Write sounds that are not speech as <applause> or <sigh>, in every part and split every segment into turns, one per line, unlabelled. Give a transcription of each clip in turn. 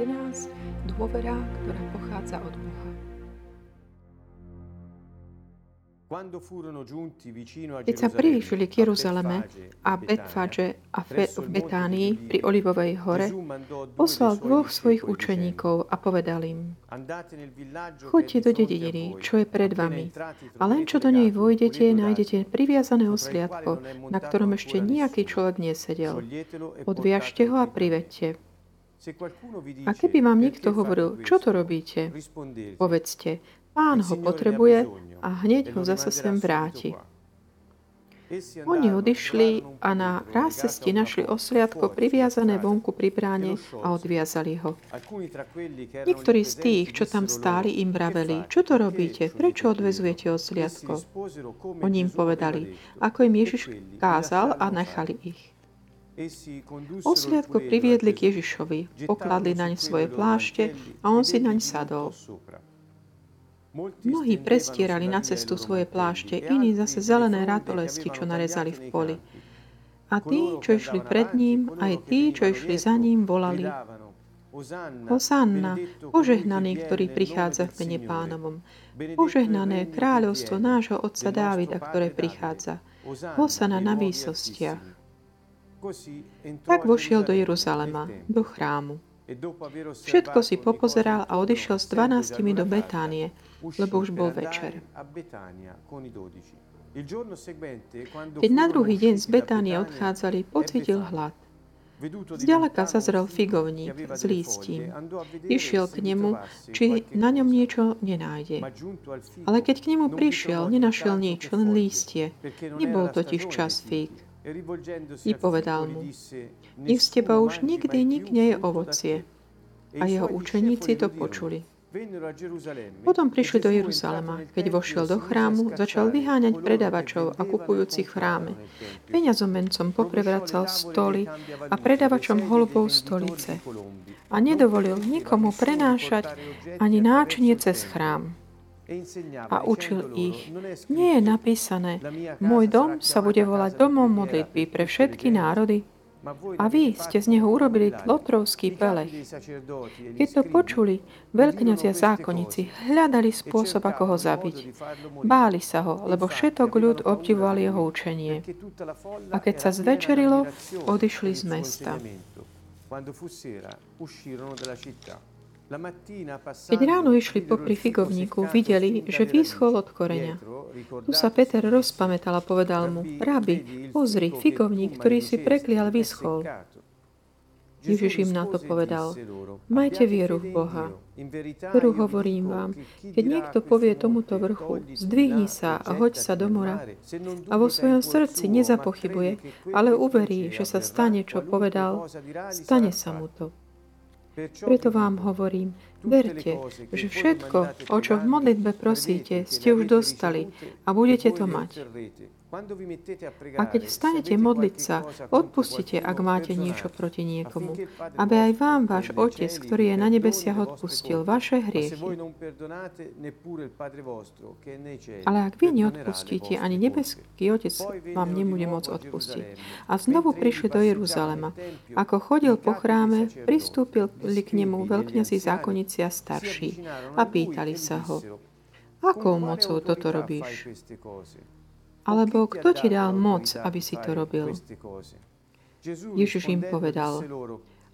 11. Dôvera, ktorá pochádza od Boha. Keď sa privyšili k Jeruzaleme a Betfage a Fe, v Betánii pri Olivovej hore, poslal dvoch svojich učeníkov a povedal im, choďte do dediny, čo je pred vami, a len čo do nej vojdete, nájdete priviazané osliadko, na ktorom ešte nejaký človek nesedel. Odviažte ho a privedte. A keby vám niekto hovoril, čo to robíte, povedzte, pán ho potrebuje a hneď ho zase sem vráti. Oni odišli a na rásesti našli osliadko priviazané vonku pri bráne a odviazali ho. Niektorí z tých, čo tam stáli, im vraveli, čo to robíte, prečo odvezujete osliadko? Oni im povedali, ako im Ježiš kázal a nechali ich. Osliadko priviedli k Ježišovi, pokladli naň svoje plášte a on si naň sadol. Mnohí prestierali na cestu svoje plášte, iní zase zelené ratolesti, čo narezali v poli. A tí, čo išli pred ním, aj tí, čo išli za ním, volali Hosanna, požehnaný, ktorý prichádza v mene pánovom. Požehnané kráľovstvo nášho otca Dávida, ktoré prichádza. Hosanna na výsostiach. Tak vošiel do Jeruzalema, do chrámu. Všetko si popozeral a odišiel s dvanáctimi do Betánie, lebo už bol večer. Keď na druhý deň z Betánie odchádzali, pocítil hlad. Zďaleka zazrel figovník s lístím. Išiel k nemu, či na ňom niečo nenájde. Ale keď k nemu prišiel, nenašiel nič, len lístie. Nebol totiž čas fík. I povedal mu, nech z teba už nikdy nik nie je ovocie. A jeho učeníci to počuli. Potom prišli do Jeruzalema. Keď vošiel do chrámu, začal vyháňať predavačov a kupujúcich v chráme. Peňazomencom poprevracal stoly a predavačom holubov stolice. A nedovolil nikomu prenášať ani náčinie cez chrám. A učil ich, nie je napísané, môj dom sa bude volať domom modlitby pre všetky národy, a vy ste z neho urobili tlotrovský pelech. Keď to počuli, veľkňazia zákonníci hľadali spôsob, ako ho zabiť. Báli sa ho, lebo všetok ľud obdivoval jeho učenie. A keď sa zvečerilo, odišli z mesta. Keď ráno išli popri figovníku, videli, že vyschol od koreňa. Tu sa Peter rozpamätal a povedal mu, Rabi, pozri, figovník, ktorý si preklial, vyschol. Ježiš im na to povedal, majte vieru v Boha. Veru hovorím vám, keď niekto povie tomuto vrchu, zdvihni sa a hoď sa do mora a vo svojom srdci nezapochybuje, ale uverí, že sa stane, čo povedal, stane sa mu to. Preto vám hovorím, verte, že všetko, o čo v modlitbe prosíte, ste už dostali a budete to mať. A keď stanete modliť sa, odpustite, ak máte niečo proti niekomu, aby aj vám váš Otec, ktorý je na nebesiach, odpustil vaše hriechy. Ale ak vy neodpustíte, ani nebeský Otec vám nebude môcť odpustiť. A znovu prišli do Jeruzalema. Ako chodil po chráme, pristúpili k nemu veľkňazí zákonníci a starší a pýtali sa ho, akou mocou toto robíš? Alebo kto ti dal moc, aby si to robil? Ježiš im povedal,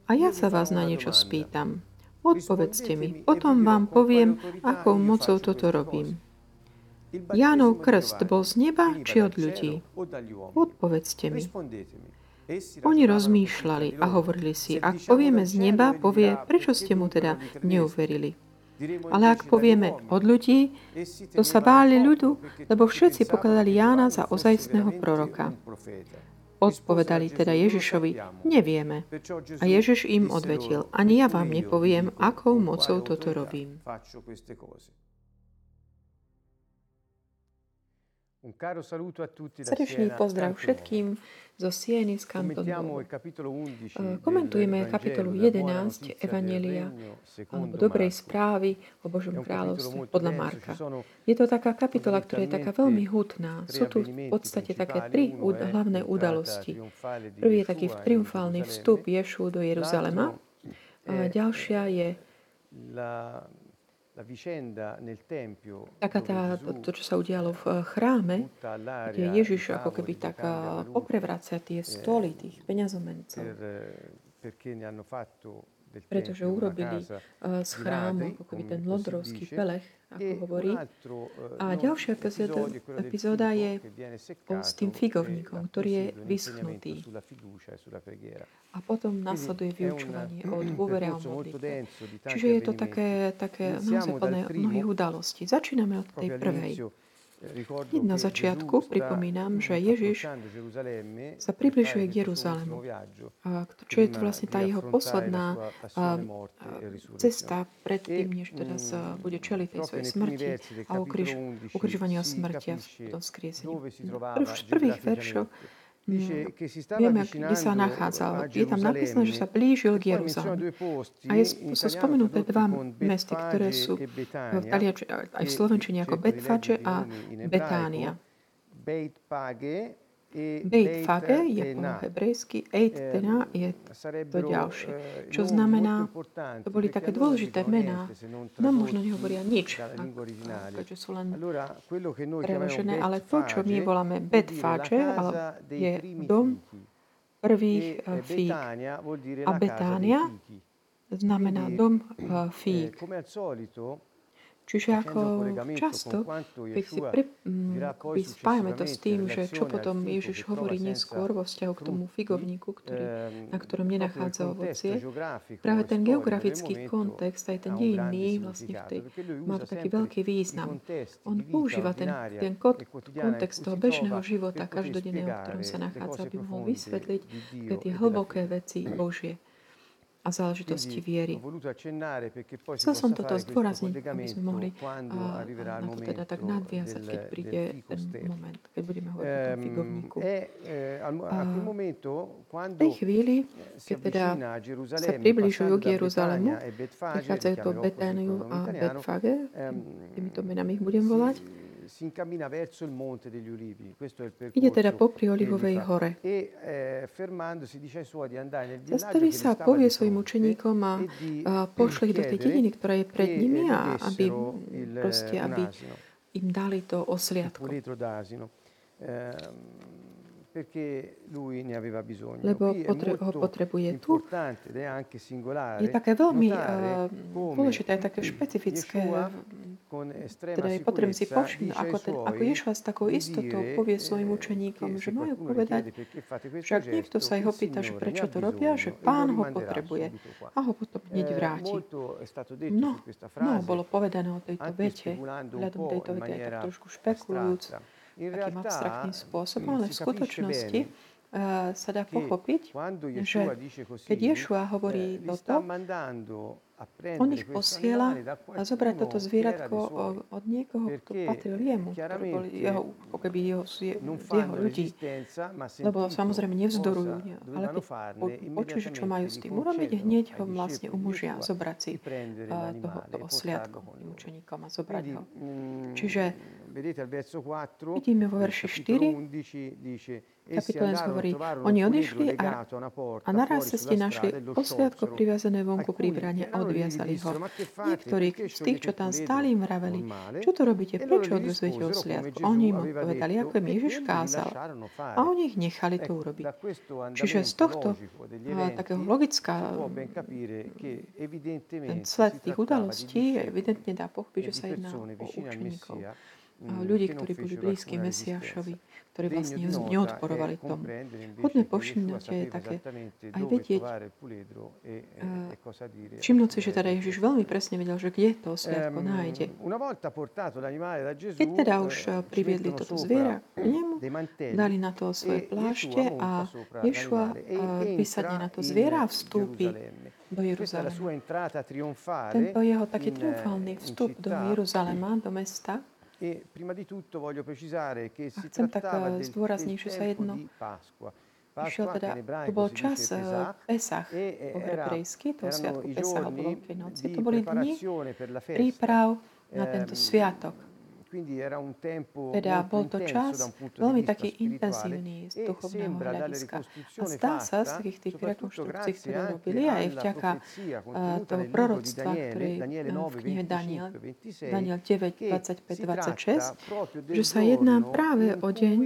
a ja sa vás na niečo spýtam. Odpovedzte mi, potom vám poviem, akou mocou toto robím. Jánov krst bol z neba či od ľudí? Odpovedzte mi. Oni rozmýšľali a hovorili si, ak povieme z neba, povie, prečo ste mu teda neuverili. Ale ak povieme od ľudí, to sa báli ľudu, lebo všetci pokladali Jána za ozajstného proroka. Odpovedali teda Ježišovi, nevieme. A Ježiš im odvetil, ani ja vám nepoviem, akou mocou toto robím. Srdečný pozdrav všetkým zo Sieny z Kantonu. Komentujeme kapitolu 11 Evanelia alebo dobrej správy o Božom kráľovstve podľa Marka. Je to taká kapitola, ktorá je taká veľmi hutná. Sú tu v podstate také tri hlavné udalosti. Prvý je taký triumfálny vstup Ješu do Jeruzalema, A ďalšia je taká tá, to, čo sa udialo v eh, chráme, kde Ježiš ako keby tak eh, poprevracia tie stoly tých peňazomencov.
Eh,
pretože urobili eh, z chrámu ako keby ten
dice,
pelech, ako hovorí.
eh,
A
non
ďalšia epizóda, epizóda je o, s tým figovníkom, ktorý je vyschnutý. A potom nasleduje vyučovanie o dôvere a modlitbe. Čiže je to také, také naozaj plné mnohých udalostí. Začíname od tej prvej. Hneď na začiatku pripomínam, že Ježiš sa približuje k Jeruzalému. čo je to vlastne tá jeho posledná cesta pred
E,
tým, než teda sa bude čeliť tej svojej smrti a ukriž,
capitolo 11
ukrižovaniu smrti a
capisce
potom skriesení. z prvých veršov mm, vieme, kde sa nachádzal. Je tam napísané, že sa blížil k
posti
A je, sú spomenuté dva
con
mesty, ktoré sú v talianči, aj v slovenčine ako Betfage a Betánia.
e
Beit Fage je po hebrejsky, Eit
Eh,
Tena je to ďalšie.
eh,
Čo
nomi
znamená, to boli také dôležité mená, nám možno nehovoria nič, keďže sú len preložené, ale to, čo my voláme
casa dei
je dom prvých
E
eh,
eh,
fík. A Betánia znamená dom eh,
Eh,
fík. Čiže ako často, keď si pri,
dirà
mm, spájame to s tým, že čo potom Ježiš hovorí neskôr vo vzťahu k tomu figovníku, ktorý,
ehm,
na ktorom nenachádza ovocie. Práve
e
ten geografický kontext, aj ten dejinný, vlastne v tej, má to taký veľký význam. On používa ten, ten
e in
kontext toho bežného života, každodenného, v ktorom sa nachádza, aby mohol vysvetliť tie
e
hlboké veci Božie a záležitosti viery. Chcel som toto zdôrazniť, aby sme mohli a,
il
na to teda tak nadviazať, keď príde ten moment, keď budeme hovoriť o tom figovníku.
a
V tej chvíli, keď teda
a
sa približujú k Jeruzalému, prichádzajú po Betániu a Betfage, týmito menami ich budem volať,
si, si incammina verso il monte degli ulivi. Questo è il
ide teda popri Olivovej hore. Zastaví sa,
stava
povie svojim učeníkom a, a pošli ich do tej dediny, ktorá je pred nimi a aby, proste, aby im dali to osliadko. Lebo potre- ho potrebuje tu. Je také veľmi dôležité, také špecifické. Teda je potrebné si povšimnúť, ako, ten, ako Ješua s takou istotou povie svojim učeníkom, že majú povedať,
questo
však niekto sa ich opýta, že prečo to robia, že pán ho potrebuje a ho potom hneď vráti. No, no, bolo povedané o tejto vete, hľadom tejto vete tak trošku špekulujúc takým abstraktným spôsobom,
mm,
ale v skutočnosti uh, sa dá pochopiť, že keď Ješua hovorí
eh,
toto, on ich posiela a zobrať toto zvieratko od niekoho, kto patril jemu, ktorý bol jeho, ako keby jeho, jeho ľudí. Lebo samozrejme nevzdorujú, ale keď počujú, čo majú s tým urobiť, hneď ho vlastne umožia zobrať si uh, toho, toho
e
tým
loro.
učeníkom a zobrať ho.
mm,
Čiže
vedete al verso 4
vidíme vo verši
capitolo
4,
11 dice essi
kapitole hovorí, oni odišli a,
a
naraz ceste
sulla
našli
sciolsero.
priviazené vonku pri bráne a odviazali ho. Niektorí z tých, čo tam stáli, im vraveli, čo to robíte, prečo odvezujete?
Gesù
Oni im odpovedali,
detto
ako im Ježiš kázal. A oni ich nechali to urobiť. Čiže z tohto a, takého
evidentemente
sled tých udalostí evidentne dá pochopiť, že sa jedná o učeníkov.
Mm,
ľudí, ktorí boli blízki
resistenza.
ktorí vlastne
è
neodporovali tomu. Hodné povšimnutie je také aj vedieť,
e, e,
eh,
e chi
že teda Ježiš veľmi presne vedel, že kde to osliadko nájde.
Ehm, Gesù,
Keď teda už
eh,
eh,
ci
priviedli toto zviera k nemu, dali na to svoje plášte a Ješua
l'animale e
eh, vysadne na to zviera a vstúpi do Jeruzalema. Tento jeho taký triumfálny vstup do Jeruzalema, do mesta,
e
chcem tak, eh, zdôrazniť, že sa jedno-
di Pasqua.
išiel teda, to bol čas eh,
Pesach e eh,
po hebrejsky, to sviatku Pesach alebo
giorni
Veľkej noci.
di
To boli dni príprav na tento
Ehm,
sviatok. Teda bol to čas veľmi taký intenzívny z duchovného hľadiska. A zdá sa z takých tých rekonštrukcií, ktoré robili aj vďaka toho proroctva, ktoré v knihe Daniel, Daniel 9, 25, 26, že sa jedná práve o deň,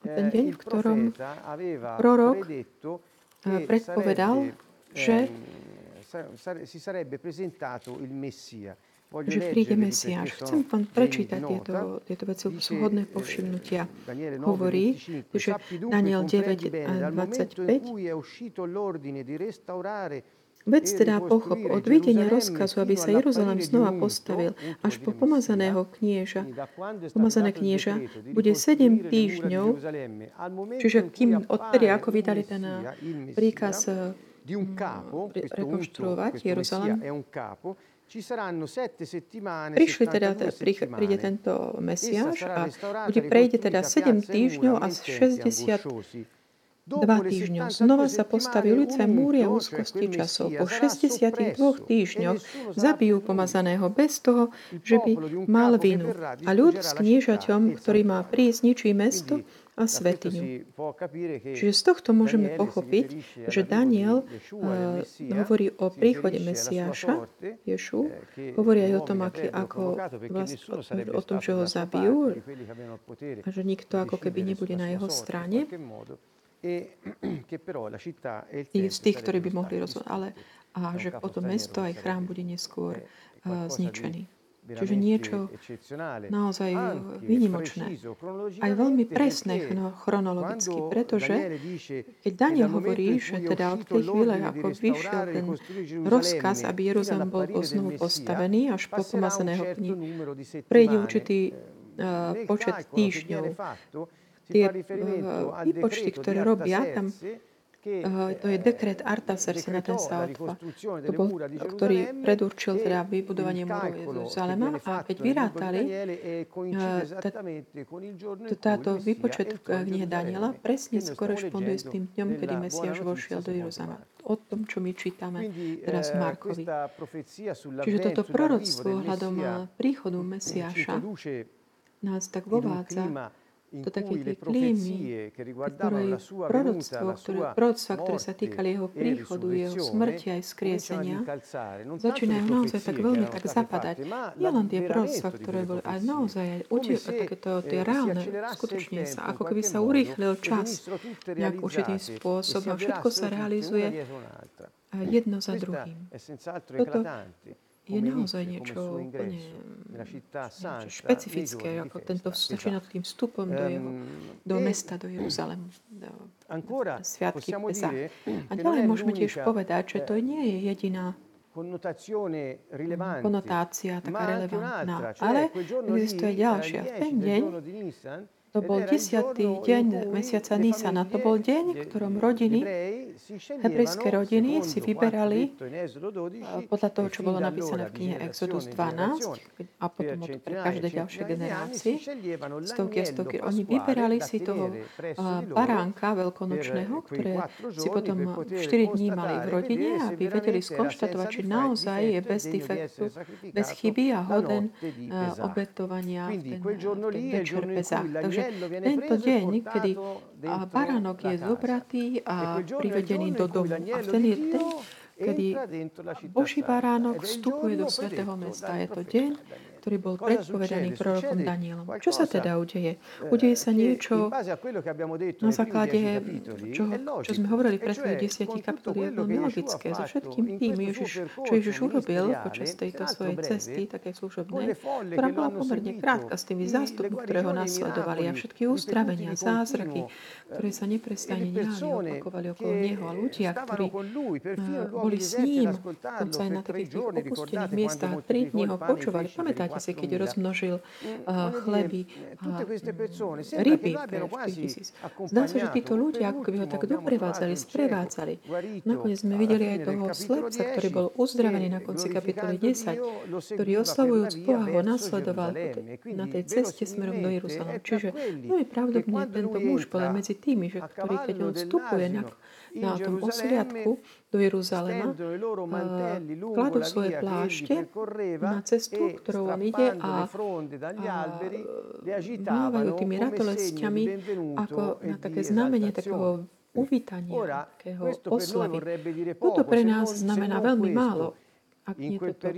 o ten deň, v ktorom prorok predpovedal, že
si sarebbe presentato il Messia
že príde Mesiáš. Chcem vám prečítať tieto, tieto veci, sú hodné povšimnutia. Hovorí, že Daniel 9 a 25 Vec teda pochop od videnia rozkazu, aby sa Jeruzalém znova postavil, až po pomazaného knieža. Pomazané knieža bude 7 týždňov, čiže kým odtedy, ako vydali ten príkaz rekonštruovať Jeruzalém, Prišli teda, príde tento Mesiáš a bude prejde teda 7 týždňov a 60 dva týždňov. Znova sa postaví ulice múry a úzkosti časov. Po 62 týždňoch zabijú pomazaného bez toho, že by mal vinu. A ľud s kniežaťom, ktorý má prísť, ničí mesto a svetiňu. Čiže z tohto môžeme pochopiť, že Daniel uh, hovorí o príchode Mesiáša, Ješu, hovorí aj o tom, aký, ako vlastne, o tom, že ho zabijú a že nikto ako keby nebude na jeho strane. <clears throat> Z tých, ktorí by mohli rozhodnúť, ale a že potom mesto aj chrám bude neskôr uh, zničený. Čiže niečo naozaj výnimočné. Aj veľmi presné chronologicky, pretože keď Daniel hovorí, že teda od tej chvíle, ako vyšiel ten rozkaz, aby Jeruzalém bol znovu postavený až po pomazaného dní, prejde určitý uh, počet týždňov. tie výpočty, ktoré robia, tam to je dekret to bol, ktorý predurčil teda vybudovanie múru Jeruzalema a keď vyrátali táto výpočet v knihe Daniela presne skorešponduje s tým dňom, kedy Mesiáš vošiel do Jeruzalema. O tom, čo my čítame teraz v Markovi. Čiže toto proroctvo ohľadom príchodu Mesiáša nás tak vovádza to také tie klímy, ktoré proroctvo, ktoré, proroctva, ktoré sa týkali jeho príchodu, jeho smrti aj skriesenia, začínajú naozaj tak veľmi tak zapadať. Nie len tie proroctva, ktoré boli, ale naozaj aj takéto tie reálne skutočne sa, ako keby sa urýchlil čas nejak určitým spôsobom. Všetko sa realizuje jedno za druhým. Toto je naozaj niečo úplne niečo špecifické, ako tento začína tým vstupom do, jeho, do mesta, do Jeruzalemu, do sviatky Pesa. A ďalej môžeme tiež povedať, že to nie je jediná konotácia taká relevantná, ale existuje ďalšia. V ten deň to bol desiatý deň mesiaca Nisana. To bol deň, v ktorom rodiny, hebrejské rodiny si vyberali podľa toho, čo bolo napísané v knihe Exodus 12 a potom od pre každé ďalšie generácie, stovky a stovky. Oni vyberali si toho baránka veľkonočného, ktoré si potom 4 dní mali v rodine, aby vedeli skonštatovať, či naozaj je bez defektu, bez chyby a hoden obetovania v ten, v ten večer. Takže tento deň, kedy baránok je zobratý a privedený do domu. A v ten je ten, kedy Boží baránok vstupuje do svätého mesta. Je to deň, ktorý bol predpovedaný prorokom Danielom. Čo sa teda udeje? Udeje sa niečo na základe, čo, čo sme hovorili pred tých desiatich kapitol, je veľmi logické. So všetkým tým, Ježiš, čo Ježiš urobil počas tejto svojej cesty, také služobnej, ktorá bola pomerne krátka s tými zástupmi, ktoré ho nasledovali a všetky uzdravenia, zázraky, ktoré sa neprestane diali, opakovali okolo neho a ľudia, ktorí boli s ním, dokonca aj na takých opustených miestach, tri dní ho počúvali. Pamätáte si, keď rozmnožil uh, chleby a ryby pre 4 tisíc. Zdá sa, že títo ľudia ako keby ho tak doprevádzali, sprevádzali. Nakoniec sme videli aj toho slepca, ktorý bol uzdravený na konci kapitoly 10, ktorý oslavujúc Boha ho nasledoval na tej ceste smerom do Jeruzalema. Čiže veľmi pravdobne tento muž bol medzi tými, že, ktorý keď on vstupuje na na tom osliadku do Jeruzalema, kladú svoje plášte na cestu, ktorou on ide a, a mávajú tými ratolestiami ako na také znamenie takého uvítania, takého oslavy. Toto pre nás znamená veľmi málo toto,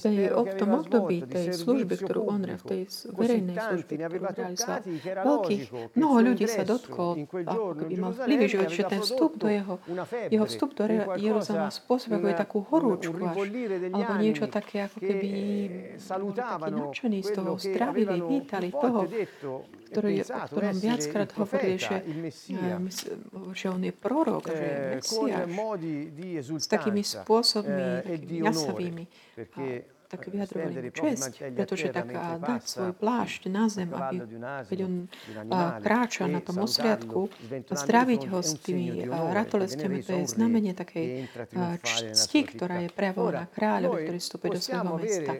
tej, v tom období tej služby, ktorú on v tej verejnej služby, ktorú realizoval, veľkých, mnoho ľudí sa dotkol, ako keby mal vplyvy, že, že ten vstup do jeho, jeho vstup do Jeruzalema spôsobuje takú horúčku až, alebo niečo také, ako keby boli takí nadšení z toho, zdravili, vítali toho, ktorý, o ktorom viackrát hovorili, že, že on je prorok, že je Mesiáš, s takými spôsobmi, takými jasavými také vyjadrovali čest, pretože tak dať svoj plášť na zem, aby, keď on kráča na tom osriadku, zdraviť ho s tými ratolestiami, to je znamenie takej cti, ktorá je prejavovaná kráľovi, ktorý vstúpi do svojho mesta.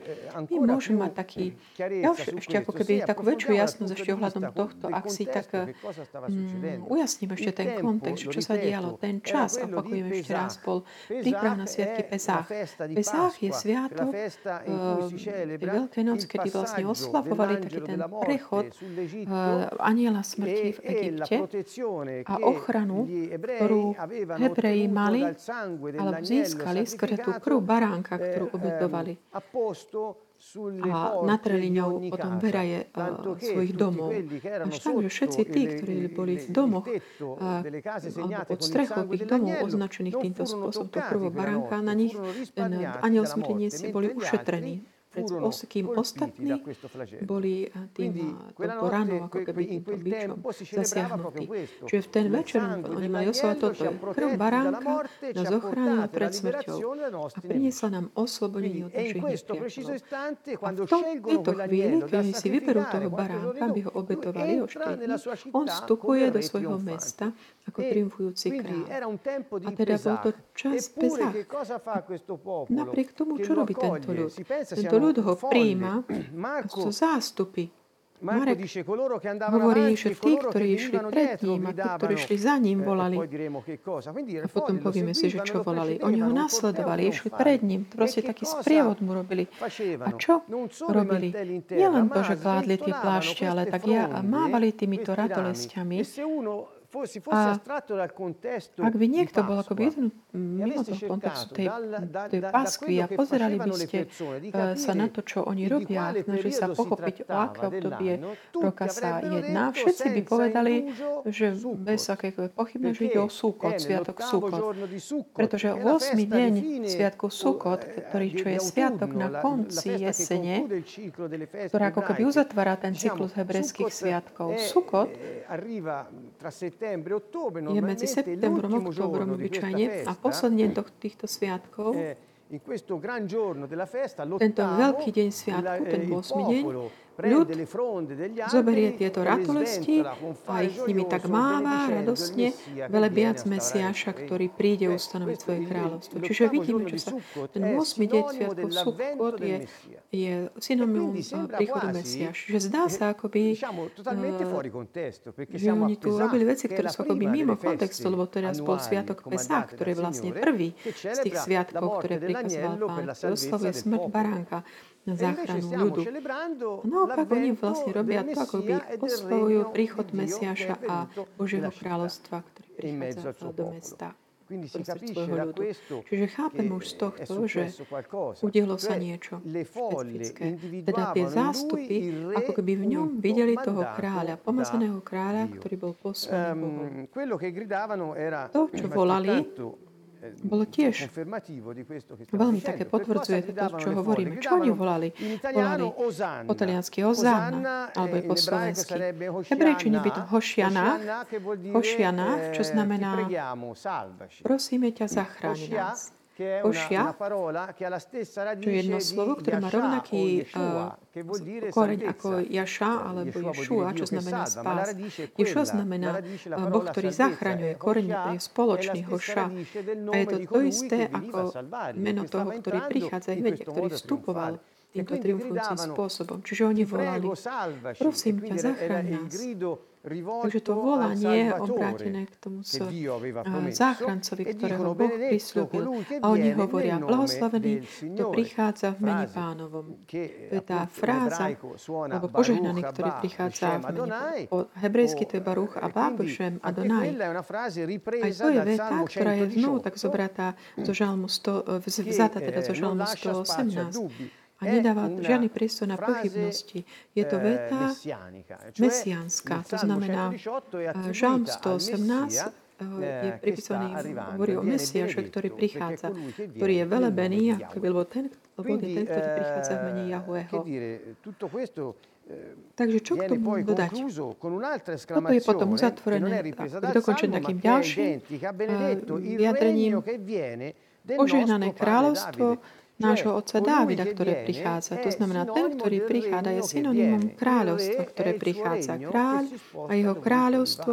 My môžeme mať taký, ja už ešte ako keby takú väčšiu jasnosť ešte ohľadom tohto, ak si tak mm, ujasním ešte ten kontext, čo sa dialo, ten čas, opakujem ešte raz, bol príprav na sviatky Pesách. Pesách je sviatok, Veľké noc, kedy vlastne oslavovali taký ten prechod ehm, aniela smrti v Egypte a ochranu, ktorú Hebreji mali alebo získali skrze tú krv baránka, ktorú ehm, obetovali a natreli ňou potom veraje svojich domov. Až tak, že všetci tí, ktorí boli v domoch alebo pod strechou tých domov označených týmto spôsobom, to prvo baránka, na nich ten aniel smrteniec boli ušetrení pred kým ostatní boli tým touto ranou, ako keby týmto bičom zasiahnutí. Čiže v ten večer oni mali oslovať toto krv baránka na zachránenie pred smrťou a priniesla nám oslobodenie od našich nepriateľov. A v tejto chvíli, keď oni si vyberú toho baránka, aby ho obetovali o 4 dní, on vstupuje do svojho mesta ako triumfujúci král. A teda bol to čas Pezach. Napriek tomu, čo robí tento ľud? Tento ľud ho príjma, sú zástupy. Marek hovorí, že tí, ktorí išli pred ním a tí, ktorí išli za ním, volali. A potom povieme si, že čo volali. Oni ho nasledovali, išli pred ním. Proste taký sprievod mu robili. A čo robili? Nielen to, že kládli tie plášte, ale tak ja mávali týmito ratolestiami a ak by niekto bol ako vyhnut mimo toho kontextu tej, tej paskvy a pozerali by ste eh, sa na to, čo oni robia, snažili sa pochopiť, o aké obdobie roka sa jedná, všetci by povedali, že bez akékoľvek pochybne, že ide o Súkot, Sviatok Súkot. Pretože 8. deň Sviatku Súkot, ktorý čo je Sviatok na konci jesene, ktorá ako keby uzatvára ten cyklus hebrejských sviatkov. Súkot je medzi septembrom a oktobrom obyčajne a posledný deň týchto sviatkov tento veľký deň sviatku, ten 8. deň, ľud zoberie tieto ratolesti a ich nimi tak máva radostne, velebiac Mesiáša, ktorý príde ustanoviť svoje kráľovstvo. Čiže vidíme, čo sa ten 8. deň sviatkov Sukkot je, je synonymum príchodu Mesiáša. Že zdá sa akoby, že oni tu robili veci, ktoré sú akoby mimo kontextu, lebo teraz bol sviatok Pesach, ktorý je vlastne prvý z tých sviatkov, ktoré prikazoval Pán, ktorý oslavuje smrť baránka na záchranu ľudu. A naopak oni vlastne robia to, ako by oslovujú príchod Mesiaša a Božieho kráľovstva, ktorý prichádza do mesta. Čiže chápem už z tohto, že udielo sa niečo špecifické. Teda tie zástupy, ako keby v ňom videli toho kráľa, pomazaného kráľa, ktorý bol poslaný Bohom. To, čo volali, bolo tiež veľmi také potvrdzuje to, čo hovoríme. Čo oni volali? Volali po taliansky Ozanna, alebo aj po slovensky. Hebrejčine by to Hošianach, Hošianach, čo znamená prosíme ťa, zachráň nás. Ošia, čo je jedno slovo, ktoré má rovnaký uh, koreň ako Jaša alebo Ješua, čo znamená spás. Ješua znamená Boh, ktorý zachraňuje. Koreň je spoločný Hoša. A je to to isté ako meno toho, ktorý prichádza, ktorý vstupoval týmto triumfujúcim spôsobom. Čiže oni volali, prosím ťa, zachráň nás. Takže to volanie je obrátené k tomu s, záchrancovi, ktorého Boh prislúbil. A oni hovoria, blahoslavený, kto prichádza v mene pánovom. To je tá fráza, alebo požehnaný, ktorý prichádza v mene. Po hebrejsky to je Baruch a Bábšem Adonai. Aj to je veta, ktorá je znovu tak zobratá zo žalmu 100, vzata teda zo žalmu 118 a nedáva žiadny priestor na pochybnosti. Je to veta mesiánska, to znamená, Žalm 118 je pripísaný, hovorí o Mesiaše, ktorý prichádza, ktorý je velebený, bol ten, lebo je ten, ktorý prichádza v mene Jahueho. Takže čo k tomu dodať? Toto je potom uzatvorené, dokončené takým ďalším vyjadrením. Požehnané kráľovstvo nášho otca Dávida, ktoré prichádza. To znamená, ten, ktorý prichádza, je synonymum kráľovstva, ktoré prichádza. Kráľ a jeho kráľovstvo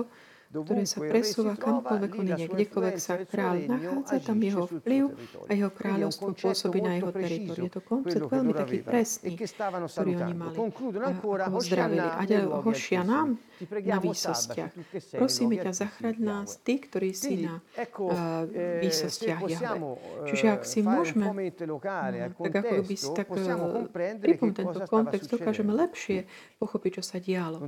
ktoré sa presúva kamkoľvek on ide, kdekoľvek sa kráľ nachádza, tam jeho vplyv a jeho kráľovstvo pôsobí na jeho teritoriu. Je to koncept veľmi taký presný, ktorý oni mali, ako ho zdravili. A hošia nám na výsostiach. Prosíme ťa, zachraň nás, tí, ktorí si na uh, výsostiach Jahve. Čiže ak si môžeme, tak ako by si tak pripom tento kontext, dokážeme lepšie pochopiť, čo sa dialo.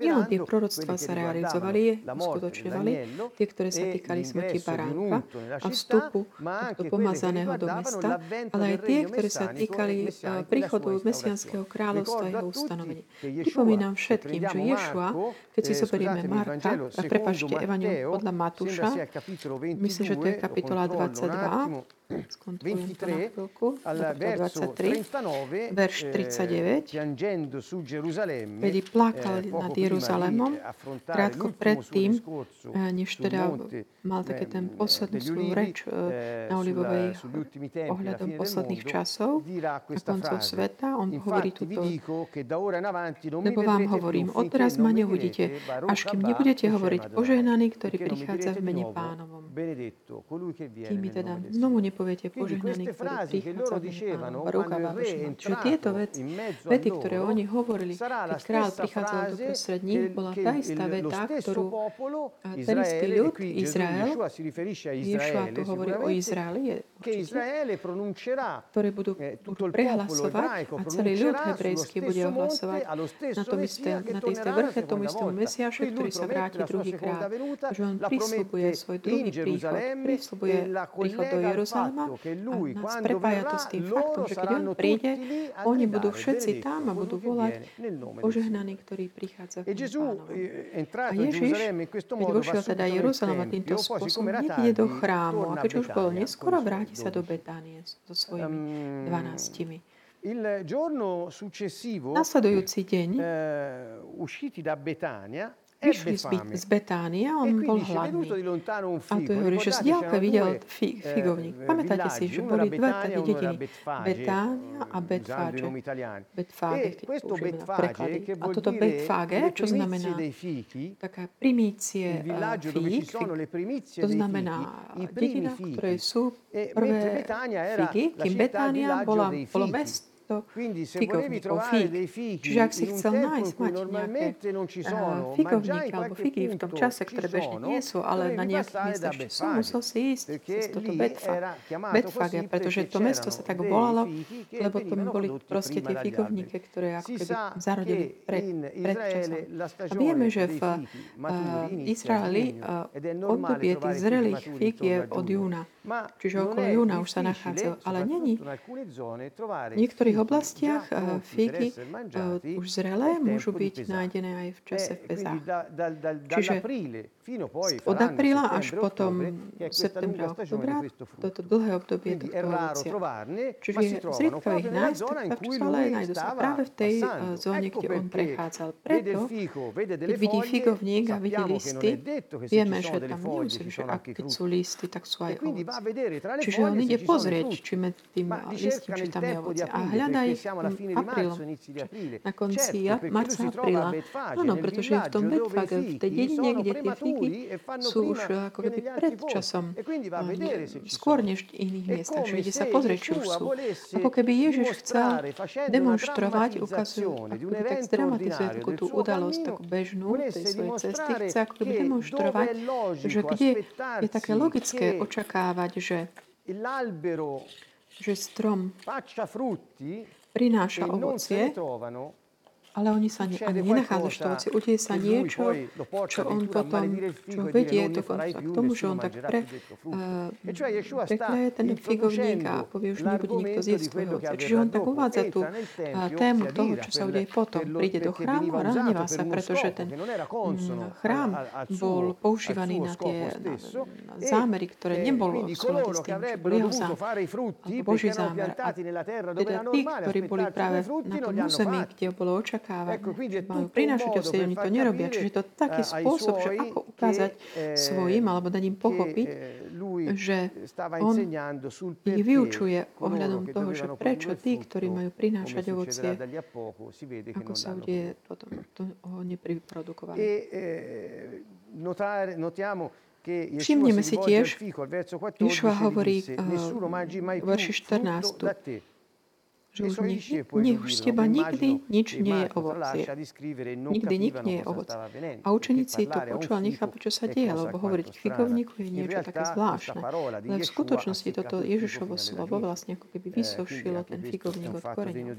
Nielen tie proroctvá sa realizovali, uskutočňovali, tie, ktoré sa týkali smrti baránka a vstupu tohto pomazaného do mesta, ale aj tie, ktoré sa týkali príchodu Mesianského kráľovstva a jeho ustanovení. Pripomínam všetkým, že Ješua, keď si zoberieme Marka, a prepašte, Evangelium podľa Matúša, myslím, že to je kapitola 22, skontrolujem to na 23, verš 39, vedi plakal nad Jeruzalémom, krátko predtým, než teda mal také ten poslednú svoju reč na Olivovej ohľadom posledných časov a koncov sveta, on hovorí túto, lebo vám hovorím, odteraz ma neuvidíte, až kým nebudete hovoriť požehnaný, ktorý prichádza v mene pánovom. Kým mi teda znovu nepovedete, poviete požehnaný, ktorý prichádza v Baruch a Čiže tieto veci, vety, ktoré oni hovorili, keď král prichádzal do prostred nich, bola tá istá veta, ktorú ten istý ľud, Izrael, Ješua tu hovorí o Izraeli, je ktoré budú, budú prehlasovať a celý ľud hebrejský bude ohlasovať na, tom isté, na tej istej vrche, tomu istému Mesiaše, ktorý sa vráti druhýkrát. Takže on prislúbuje svoj druhý príchod, prislúbuje príchod do Jeruzalema Jeruzalema a nás prepája to s tým faktom, že keď on príde, oni budú všetci tam a budú volať požehnaný, ktorý prichádza k A Ježiš, keď vošiel teda Jeruzalema týmto spôsobom, niekde do chrámu a keď už bolo neskoro, vráti sa do Betánie so svojimi dvanáctimi. Il giorno successivo, Nasledujúci deň, uh, usciti da Betania, vyšli z, z Betánie a on bol hladný. A to je hovorí, že z diálka videl figovník. Pamätáte si, že boli dve také dediny. Betánia a Betfage. Betfage, keď použijeme preklady. A toto Betfage, čo znamená taká primície fík, to znamená dedina, v ktorej sú prvé figy, kým Betánia bola, bolo mesto, to figovníkov. Čiže ak si chcel nájsť, mať nejaké uh, figovníky alebo figy v tom čase, ktoré bežne nie sú, ale na nejakých miestach sú, musel si ísť cez toto Betfage, pretože to mesto sa tak volalo, lebo to boli proste tie figovníky, ktoré ako keby zarodili pred, pred časom. A vieme, že v uh, Izraeli uh, obdobie tých zrelých fíg je od júna. Čiže okolo júna už sa nachádzajú. Ale není. V niektorých oblastiach figy už zrelé môžu byť nájdené aj v čase v Pezách. Čiže od apríla až potom septembra, oktobra, toto dlhé obdobie tohto ovocia. Čiže zriedka ich nájsť, tak ale nájdu sa práve v tej zóne, kde on prechádzal. Preto, keď vidí figovník a vidí listy, vieme, že tam nemusí, že ak keď sú listy, tak sú aj ovocie. Čiže on ide pozrieť, či medzi tým listím, či tam je ovoce. A hľadá ich apríl, na konci marca, apríla. Áno, pretože v tom Betfage, v tej dedine, kde tie figy sú už ako keby pred časom, skôr než v iných miestach, že ide sa pozrieť, či už sú. Ako keby Ježiš chcel demonstrovať, ukazujú, ako keby tak zdramatizuje takú tú udalosť, takú bežnú tej svojej cesty, chce ako keby demonstrovať, že kde je také logické očakávať, že, že strom prináša ovocie, ale oni sa ne, ani nenachádzajú v ovoci. Udeje sa niečo, čo on potom, čo vedie dokonca k tomu, že on tak pre, uh, prekleje ten figovník a povie, už nebude nikto zjesť ovoce. Čiže on tak uvádza tú uh, tému toho, čo sa udeje potom. Príde do chrámu a nahnevá sa, pretože ten mm, chrám bol používaný na tie na, na zámery, ktoré nebolo v súlade s tým, čo bol jeho zámer, Boží zámer. A teda tí, ktorí boli práve na tom území, kde bolo očakávané, očakávania, majú prinášať oni to nerobia. Čiže to taký spôsob, že ako ukázať svojim, alebo dať im pochopiť, že on ich vyučuje ohľadom toho, že prečo tí, ktorí majú prinášať ovocie, ako sa udeje potom, to ho nepriprodukovali. Všimneme si tiež, Jošua hovorí v verši 14, že už nech, nech už z teba nikdy nič nie je ovocie. Nikdy nik nie je ovoc. A učeníci to počúvali, nechápu, čo sa deje, lebo hovoriť k figovníku je niečo také zvláštne. Ale v skutočnosti toto Ježišovo slovo vlastne ako keby vysošilo ten figovník od koreňa.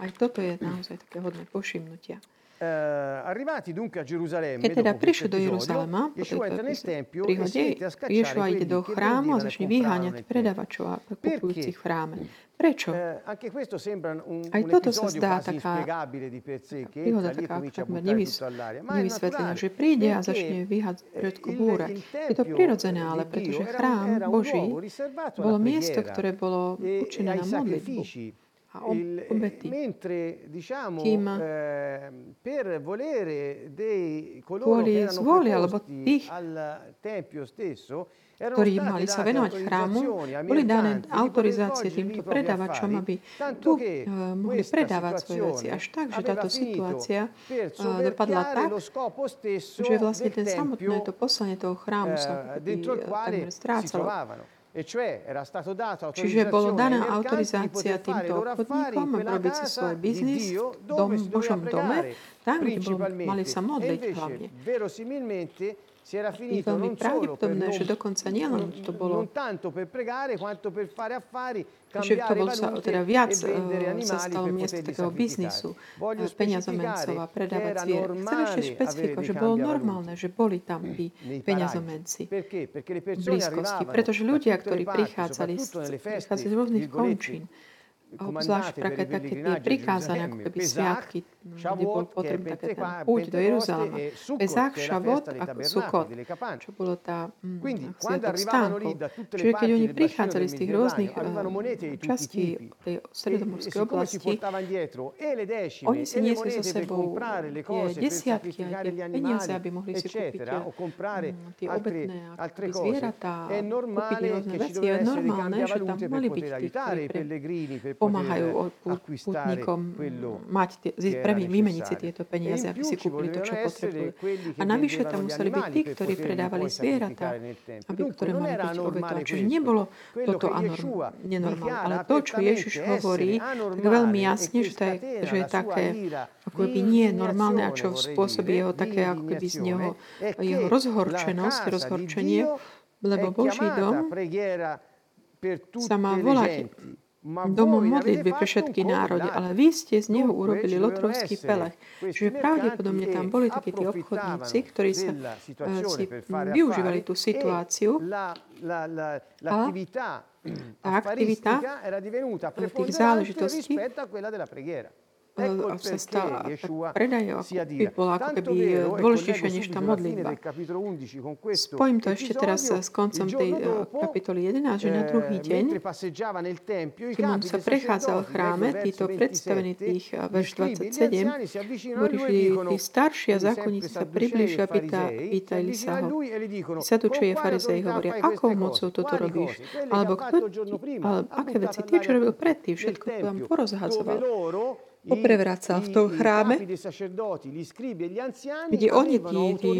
Aj toto je naozaj také hodné pošimnutia. Keď teda prišli do Jeruzalema, po tejto príhode, Ješua ide do chrámu a začne vyháňať predavačov a kupujúcich v chráme. Prečo? Aj toto sa zdá taká príhoda, taká takmer nevysvetlená, že príde a začne vyhádzať búrať. Je to prirodzené, ale pretože chrám Boží bolo miesto, ktoré bolo určené na modlitbu a obety. Kým kvôli zvoli alebo tých, ktorí mali sa venovať chrámu, boli dané autorizácie týmto predávačom, aby tu uh, mohli predávať svoje veci. Až tak, že táto situácia uh, dopadla tak, že vlastne ten samotné to poslanie toho chrámu sa takmer strácalo. Čiže bolo daná autorizácia týmto obchodníkom robiť si svoj biznis v dom, Božom dome, tam, kde mali sa modliť hlavne. Veľmi pravdepodobné, že dokonca nielen to bolo. že to bol sa, teda viac sa stalo miesto takého biznisu, peniazomencov a predávať zvier. Chcem ešte špecifikovať, že bolo normálne, že boli tam tí peniazomenci v blízkosti, pretože ľudia, ktorí prichádzali prichádzali z rôznych končín, obzvlášť také také tie prikázané, ako keby sviatky, kde bol potrebný také ten púť do Jeruzalema. Pesach, Šavot a Sukot, čo bolo tá mm, sviatok stánkov. Čiže keď oni prichádzali z tých rôznych uh, častí tej stredomorskej oblasti, oni si niesli so sebou tie desiatky a tie peniaze, aby mohli si kúpiť mm, tie obetné zvieratá, kúpiť rôzne veci. Je normálne, že tam mali byť tí, ktorí pomáhajú pútnikom mať tie, premi, vymeniť si tieto peniaze, aby si kúpili to, čo potrebujú. A navyše tam museli byť tí, ktorí predávali zvieratá, aby, ktoré mali byť obetované. Čiže nebolo toto anorm, nenormálne. Ale to, čo Ježiš hovorí, tak veľmi jasne, že, to je, že je také ako keby nie normálne a čo spôsobí jeho také ako keby z neho jeho rozhorčenosť, rozhorčenie, lebo Boží dom sa má volať domov modlitby pre všetky národy, ale vy ste z neho urobili lotrovský pelech. Čiže pravdepodobne tam boli takí tí obchodníci, ktorí sa uh, si využívali tú situáciu. A tá aktivita tých záležitostí
Ecco
uh,
il
sa stala,
perché Yeshua
predaj ako
sia
by bola ako keby dôležitejšia než tá modlitba.
del capitolo 11 con questo
Spojím to ešte teraz s koncom tej kapitoly 11, že na druhý
eh,
deň, keď on sa prechádzal v chráme, títo predstavení
27,
tých, verš
scribi e gli
27,
anziani si avvicinano a
hovorí, že tí starší a zákonníci sa približia,
e
pýta, pýtali sa
a
ho.
e
a
"Con quale
farizei hovoria, akou mocou toto robíš? Alebo kto ale aké veci, tie, čo robil predtým, všetko vám
tempio,
porozhazoval. Poprevracal v tom chráme, kde oni, tí, tí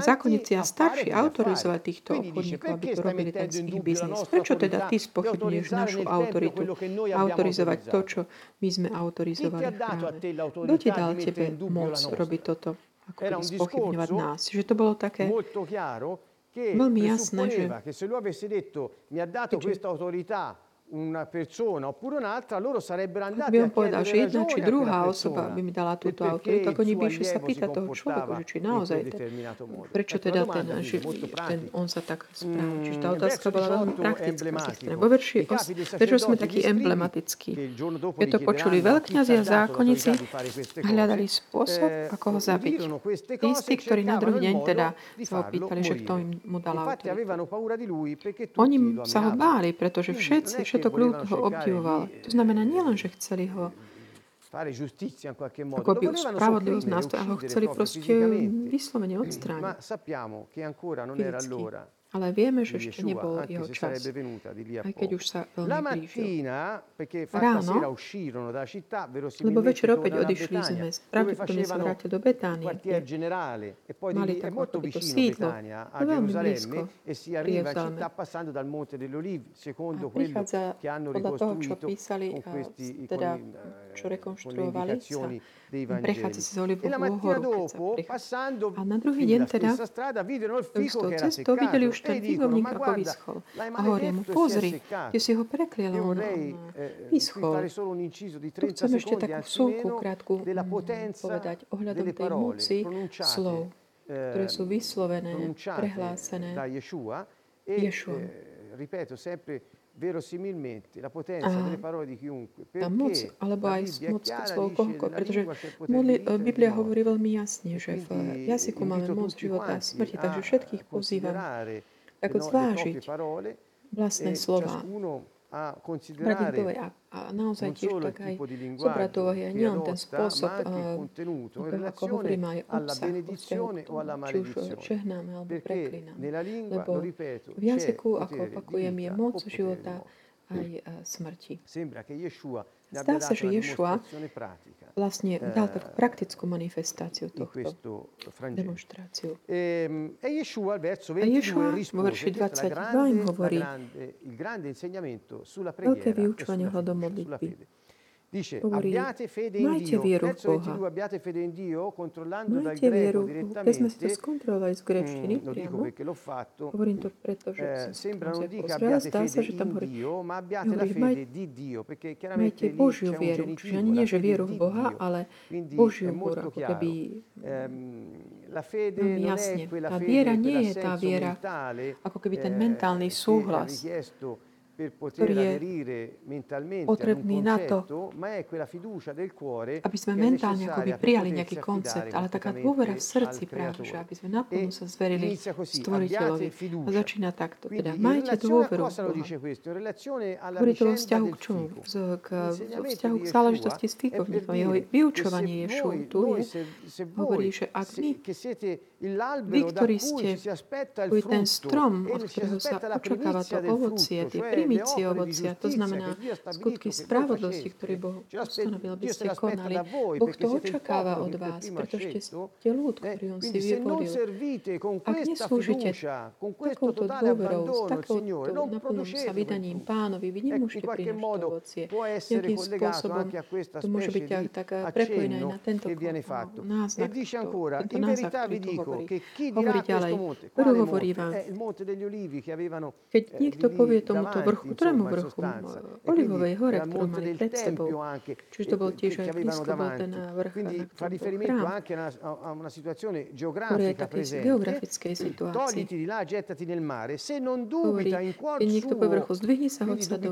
zákonníci a starší, autorizovali týchto obchodníkov, aby to robili ten
la
biznis. Prečo teda ty spochybňuješ našu autoritu? Autorizovať to, čo my sme autorizovali v chráme. Kto ti dal tebe moc robiť toto? Ako keby spochybňovať nás. Že to bolo také Veľmi jasné, že-
che se lui avesse detto mi ha dato questa autorità
by on povedal, že jedna či druhá osoba by mi dala túto autoritu, ako oni by išli sa pýtať toho človeka, že či naozaj ten, prečo teda ten, že ten, on sa tak správa. Čiže tá otázka bola veľmi
18 è
praktická. Vo verši
I capi dei
8, prečo sme takí emblematickí? Keď to počuli veľkňazi a zákonníci, hľadali spôsob, ako ho zabiť. Tí ktorí na druhý deň teda sa ho pýtali, že kto im mu dal autoritu. Oni sa ho báli, pretože
Quindi
všetci,
non è che
všetok ľud
volevano
ho obdivoval.
di,
To znamená
eh,
nielen, že chceli ho
modo,
ako by spravodlivosť
sopprimere,
nastoja, ho chceli proste vyslovene odstrániť fyzicky. Ale vieme, že ešte nebol jeho čas. Aj keď už sa
La
veľmi blížil. Ráno, Lebo večer opäť odišli
Betania, dove
pravdepodobne sa vrátili do Betánie, kde
e
mali
lì è
takú
molto
ako by to
vicino
sídlo. Veľmi blízko
e
pri Jeruzaleme. A prichádza podľa toho, čo písali, teda, čo rekonštruovali sa, prechádza sa z Olivovú horu, A na druhý deň teda
il
tou cestou videli už
e
ten figovník, ako vyschol. A hovoria mu,
si
pozri, ty si ho prekliel, on, vyschol. Tu
30
chcem ešte takú
meno,
krátku mm, povedať ohľadom tej moci slov, ktoré sú vyslovené,
pronunciate
prehlásené.
Yeshua e eh, ripeto sempre
moc, alebo aj moc slov
dice
kohokoľ,
nella
pretože modli, Biblia hovorí veľmi jasne, že v jazyku máme moc života a smrti, takže všetkých pozývam tak zvážiť vlastné slova,
a considerare
a, a naozaj
non
tiež
solo il
tak aj
tipo di
zobrať do
linguaggio
úvahy aj
che
nielen ten spôsob,
in
ako, hovoríme aj
alla
obsah či už žehnáme alebo
lingua,
Lebo v jazyku,
c'è
ako opakujem, je moc života aj smrti.
Sembra che Yeshua
Zdá sa, že Ješua vlastne dal takú praktickú manifestáciu tohto, demonstráciu.
E, e
A
22
Ješua vo
rispose,
verši
questo è
22
la
im hovorí veľké
e
vyučovanie
sulla
modlitby. Hovorí,
abbiate fede in
majte
Dio.
vieru v Boha.
22 abbiate fede in Dio, controllando dal
Majte vieru,
greco
keď sme si to skontrolovali z
dico
priamo, hovorím to preto, že som
dica
pozrela, zdá sa, že tam hovorí,
Dio, ma abbiate la
hovorí,
fede
maj-
di Dio, perché
majte Božiu vieru, čiže ani nie, že vieru v Boha, ale? Božiu vieru, ako keby
la fede non
jasne.
è quella
Tá
fede,
viera nie je tá viera, ako keby ten mentálny súhlas, ktorý je potrebný na to, aby sme mentálne akoby prijali nejaký koncept, ale taká dôvera v srdci práve, že aby sme naplno sa zverili stvoriteľovi. A začína takto, teda majte dôveru Hovorí to vo vzťahu k čomu? k, vzťahu k záležitosti s figovníkom. Jeho vyučovanie
voi-
tu je, hovorí, že ak my, vy, ktorí ste, vy ten strom,
e
od ktorého sa očakáva to ovocie, tie primície ovocia, to znamená skutky spravodlosti, ktoré Boh ustanovil, aby ste konali. Boh to očakáva od vás, pretože ste ľud,
Eh,
ktorý on si vyvolil. Ak neslúžite
fiducia, con questo
takouto
totale
dôverou, s
abbandono al
takouto
Signore, non
naplnom sa
producete quel
vydaním
frutto.
pánovi, vy
Ecco, in
nemôžete
qualche
prinášať hovorí. Hovorí ďalej.
Prv
hovorí vám,
eh,
keď
eh,
niekto povie tomuto vrchu, ktorému vrchu? Olivovej hore, ktorú mali pred sebou. Čiže to bol tiež aj blízko bol ten vrch.
Quindi fa riferimento anche a una situazione geografica presente. Togliti di là, gettati nel mare, se non dubita in cuor suo,
zdvihni sa hoď sa do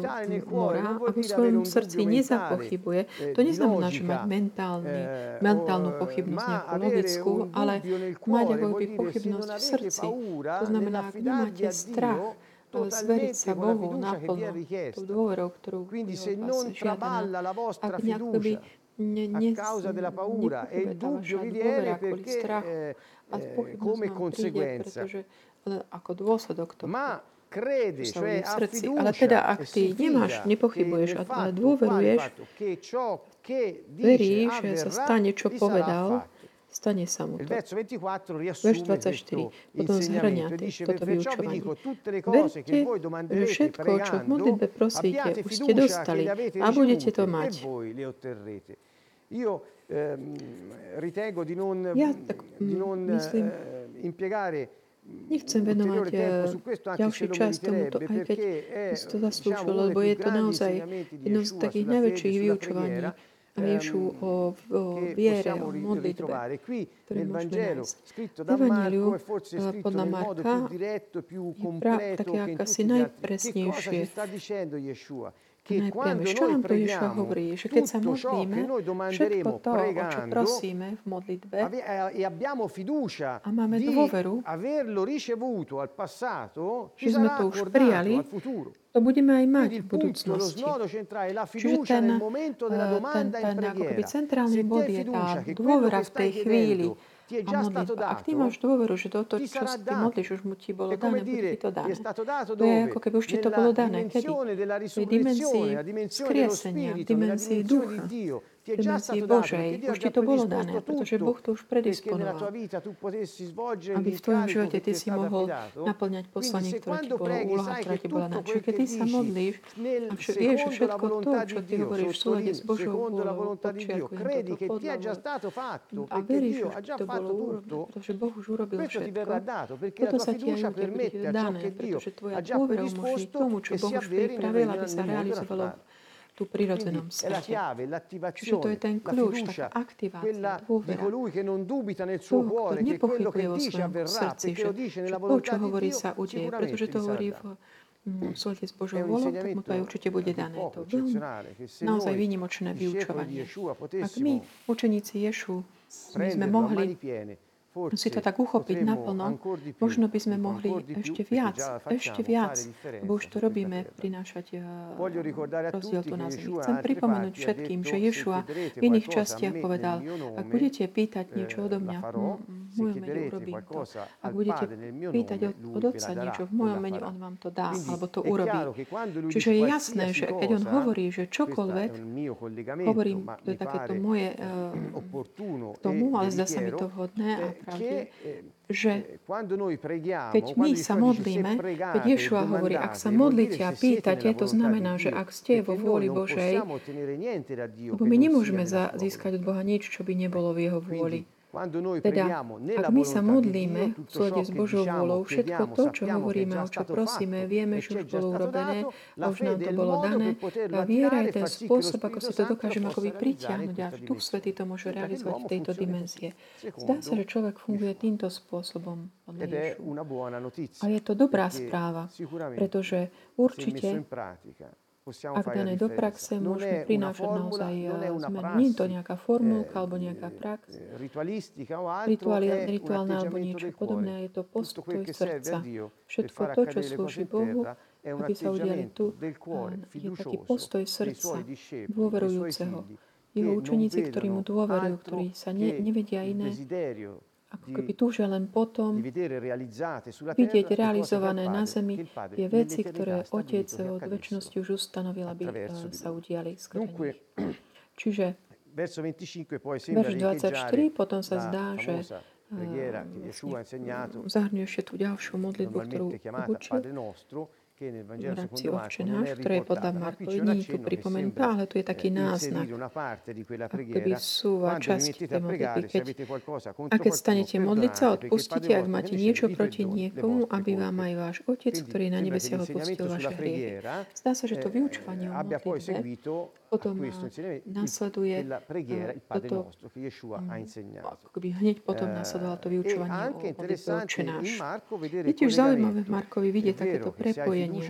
mora a vo svojom srdci nezapochybuje. To neznamená, že mať mentálny, mentálnu pochybnosť nejakú logickú, ale mať
nebolo by no
pochybnosť v srdci. To znamená, ak nemáte strach, zveriť sa Bohu naplno,
tú
dôverou, ktorú
Quindi, se non traballa la vostra fiducia,
ne, ne, a
causa della paura e il dubbio vi viene perché eh, eh, come
conseguenza príde, pretože,
ma crede, cioè ha fiducia
ale teda ak
e
ty nemáš,
e
nepochybuješ, ale dôveruješ, veríš, že sa stane, čo povedal, stane sa mu to. Verš 24 potom
zhrňa
toto vyučovanie. Verte, že všetko, čo v modlitbe prosíte, už ste dostali a budete to mať.
Io ritengo di non,
ja, tak, mm, di
non
myslím,
impiegare
Nechcem venovať eh, ďalší čas tomuto, aj keď si to zaslúžil, lebo je to naozaj jedno z takých najväčších vyučovaní,
riešil
o, o viere, o modlitbe, ktoré môžeme nájsť.
V
Evangeliu podľa Marka je práve
che cosa
najpresnejšie najpriame, čo nám tu
Ježiš
hovorí, že keď sa modlíme, všetko to,
e abbiamo fiducia
v
averlo ricevuto al passato, ci sarà accordato al futuro
to budeme aj mať v budúcnosti. Čiže ten, eh, ten, ten
akoby
centrálny bod je tá dôvera v tej chvíli a modlitba. Ak ty máš dôveru, že toto, čo si ty modlíš, už mu ti bolo dané, bude ti to dané. To je ako keby už ti to bolo dané. Kedy? V dimenzii skriesenia, v dimenzii ducha,
milosti
Božej už ti to bolo dané, pretože Boh to už predisponoval, aby v tvojom živote ty si mohol naplňať poslanie, ktoré ti bolo, úloha, ktorá ti bola daná. Keď ty sa modlíš a vš- vieš všetko to, čo ty hovoríš v súlade s Božou vôľou,
počiarkujem
toto podľa a veríš, že to bolo urobené, pretože Boh už urobil všetko, toto sa ti aj bude dané, pretože tvoja dôvera umožní tomu, čo Boh už pripravil, aby sa realizovalo tú prirodzenom svete. Čiže to je ten kľúč, taká aktivácia, dôvera. Toho, kto nepochybuje
o
svojom srdci, že to, čo hovorí, sa udeje, pretože to hovorí v súlade s Božou volou, tak mu to aj určite bude dané. To veľmi naozaj výnimočné vyučovanie. Ak my, učeníci Ješu, my sme mohli si to tak uchopiť naplno, možno by sme mohli ešte viac, ešte viac, bo už to robíme, prinášať eh, rozdiel tu na zemi. Chcem pripomenúť všetkým, že Ješua v iných častiach povedal, ak budete pýtať niečo odo mňa, hm, v mojom mene urobím to. Ak budete pýtať od, Otca niečo v mojom mene, On vám to dá, alebo to urobí. Čiže je jasné, že keď On hovorí, že čokoľvek, hovorím, to je takéto moje k tomu, ale zdá sa mi to vhodné a
pravdy,
že keď my sa modlíme, keď Ješua hovorí, ak sa modlíte a pýtate, to znamená, že ak ste vo vôli Božej, lebo my nemôžeme získať od Boha nič, čo by nebolo v Jeho vôli. Teda, ak my sa modlíme v súlade s Božou vôľou, všetko to, čo hovoríme, o čo prosíme, vieme, že už bolo urobené, už nám to bolo dané. A viera je ten spôsob, ako si to dokážeme akoby pritiahnuť a Duch Svetý to môže realizovať v tejto dimenzie. Zdá sa, že človek funguje týmto spôsobom. A je to dobrá správa, pretože určite ak dané do praxe, môžeme prinášať naozaj eh, zmen. Nie je to nejaká formulka alebo nejaká prax, rituálna alebo niečo podobné. Je to postoj srdca. Všetko to, čo slúži Bohu, aby sa udiali tu,
eh,
je taký postoj srdca, dôverujúceho. Jeho učeníci, ktorí mu dôverujú, ktorí sa ne, nevedia iné, ako keby túžia len potom vidieť realizované na zemi tie veci, ktoré Otec od väčšnosti už ustanovil, aby eh, sa udiali skrze nich. <clears throat> Čiže verš 24 potom sa zdá, že uh, zahrňuje ešte tú ďalšiu modlitbu, ktorú učil. V rámci náš, ktoré je podľa
riportata, ma qui
Markovi
c'è un
nie je tu
accenno che
pripomenutá,
sembra
ale tu je taký náznak,
inserire una parte di quella
ako keby
preghiera.
súva časť tej modlitby. Keď, a keď stanete modliť sa, odpustite, ak máte niečo proti niekomu, aby vám aj váš Otec, ktorý na nebesiach odpustil vaše hriechy. Zdá sa, že to vyučovanie o modlitbe potom nasleduje toto mm,
insegnato.
ako keby hneď potom
Eh,
nasledovalo to
e
vyučovanie o modlitbe Otče náš. Je tiež zaujímavé v. Markovi vidieť takéto prepojenie.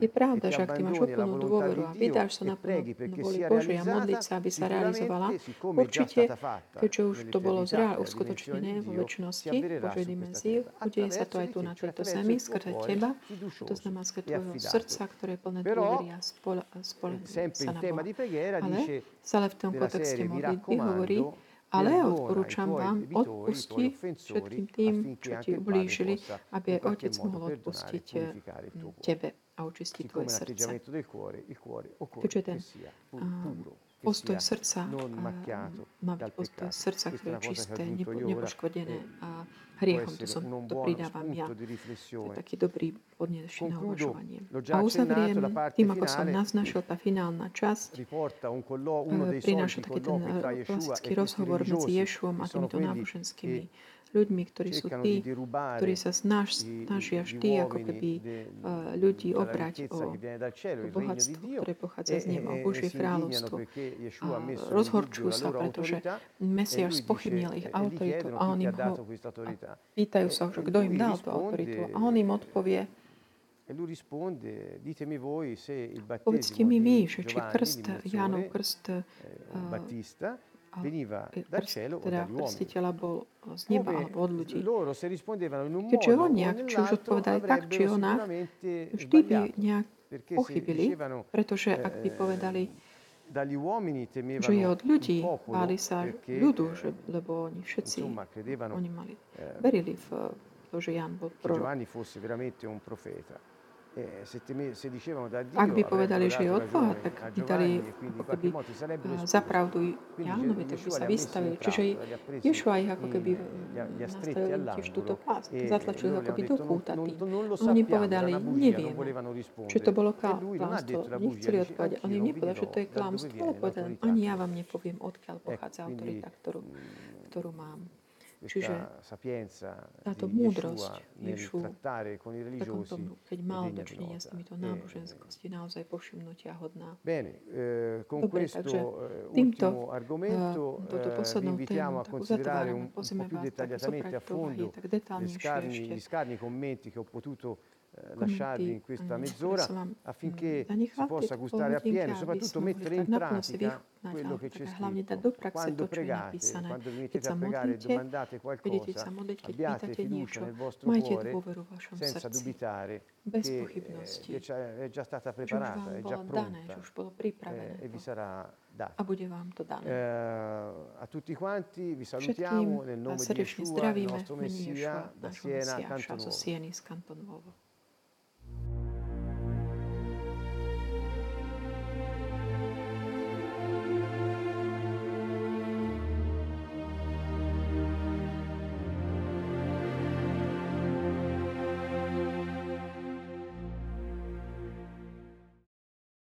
Je pravda, že ak ty máš úplnú dôveru a vydáš sa
e perché
voli Božej a modliť sa, aby sa realizovala, určite, keďže už to bolo
alla
uskutočnené vo väčšnosti, Božej dimenzii, udeje sa to aj tu na tejto zemi, skrze teba, to znamená skrze
e
tvojho
affidato.
srdca, ktoré je plné dôvery a
sempre
sa na Boha. Ale stále v tom kontexte modlitby hovorí, ale odporúčam vám, odpusti všetkým tým, čo ti ublížili, aby Otec mohol odpustiť eh, tebe a očistiť tvoje srdce.
che
ten postoj srdca má byť postoj srdca, ktoré je čisté, nepo, nepoškodené
e
a hriechom. To, som, to pridávam ja. To je taký dobrý podnet ešte na uvažovanie. A uzavriem tým, ako som naznačil, tá finálna časť eh, prináša taký ten eh, klasický
e questi
rozhovor medzi Ješuom a týmito náboženskými ľuďmi, ktorí sú tí, ktorí sa snaž, snažia vždy ako keby eh, ľudí obrať o
di
bohatstvo, ktoré pochádza
e,
z neba, o
e- e
Božie kráľovstvo. A rozhorčujú sa, pretože
lui
spochybnil ich autoritu a on im ho a pýtajú sa, že kto im dal tú autoritu. A on im odpovie,
E lui risponde, ditemi voi se il
povedzte
battesimo
mi vy, že či krst, a-
Battista, veniva
e,
dal cielo o
teda
dagli uomini.
bol z neba alebo od ľudí.
loro se rispondevano in un
Keďže
modo o
oni, ak či už odpovedali tak, či onak, vždy by nejak pochybili, pretože ak by
eh,
povedali,
dagli uomini
že je
temevano
od ľudí, báli sa ľudu,
eh,
že, lebo oni všetci,
insomma credevano
oni mali,
eh,
verili v to, že Jan bol prorok.
Giovanni fosse veramente un profeta. E
Ak by povedali, že je od Boha, tak by dali
e
keby za pravdu Jánovi, tak by sa vystavili. Čiže Ješua ich ako keby
li ha- li ha stretti
nastavil im tiež túto
all'angolo
pás,
e
zatlačili ako keby do kúta tým. Oni povedali,
volevano
či to bolo
E
klamstvo. Nechceli odpovedať. On
anch'io
im
non vi
nepovedal, že to je klamstvo, ale povedal,
l'autorità
ani ja vám nepoviem, odkiaľ pochádza autorita, ktorú,
mh,
ktorú mám. Čiže táto
di
múdrosť Ješu
trattare con i
takom
religiosi
tom, keď mal dočinenia s týmito náboženskosti, naozaj povšimnutia hodná.
Bene, con
Dobre,
questo
takže týmto,
ultimo argomento
touto
vi
poslednou
a
tak uzatvárame, pozrieme
più
vás tak
dettagliatamente
zobrať
a
do tak detálnejšie ešte
lasciarvi in questa mezz'ora affinché si possa gustare appieno e soprattutto mettere in pratica quello che c'è scritto. Quando pregate, quando vi mettete a pregare e domandate qualcosa, abbiate fiducia nel vostro cuore senza dubitare che, eh, è già stata preparata, è già pronta eh, e vi sarà data. Eh, a tutti quanti vi salutiamo nel nome di Yeshua, il nostro Messia, da Siena
a
Canto Nuovo.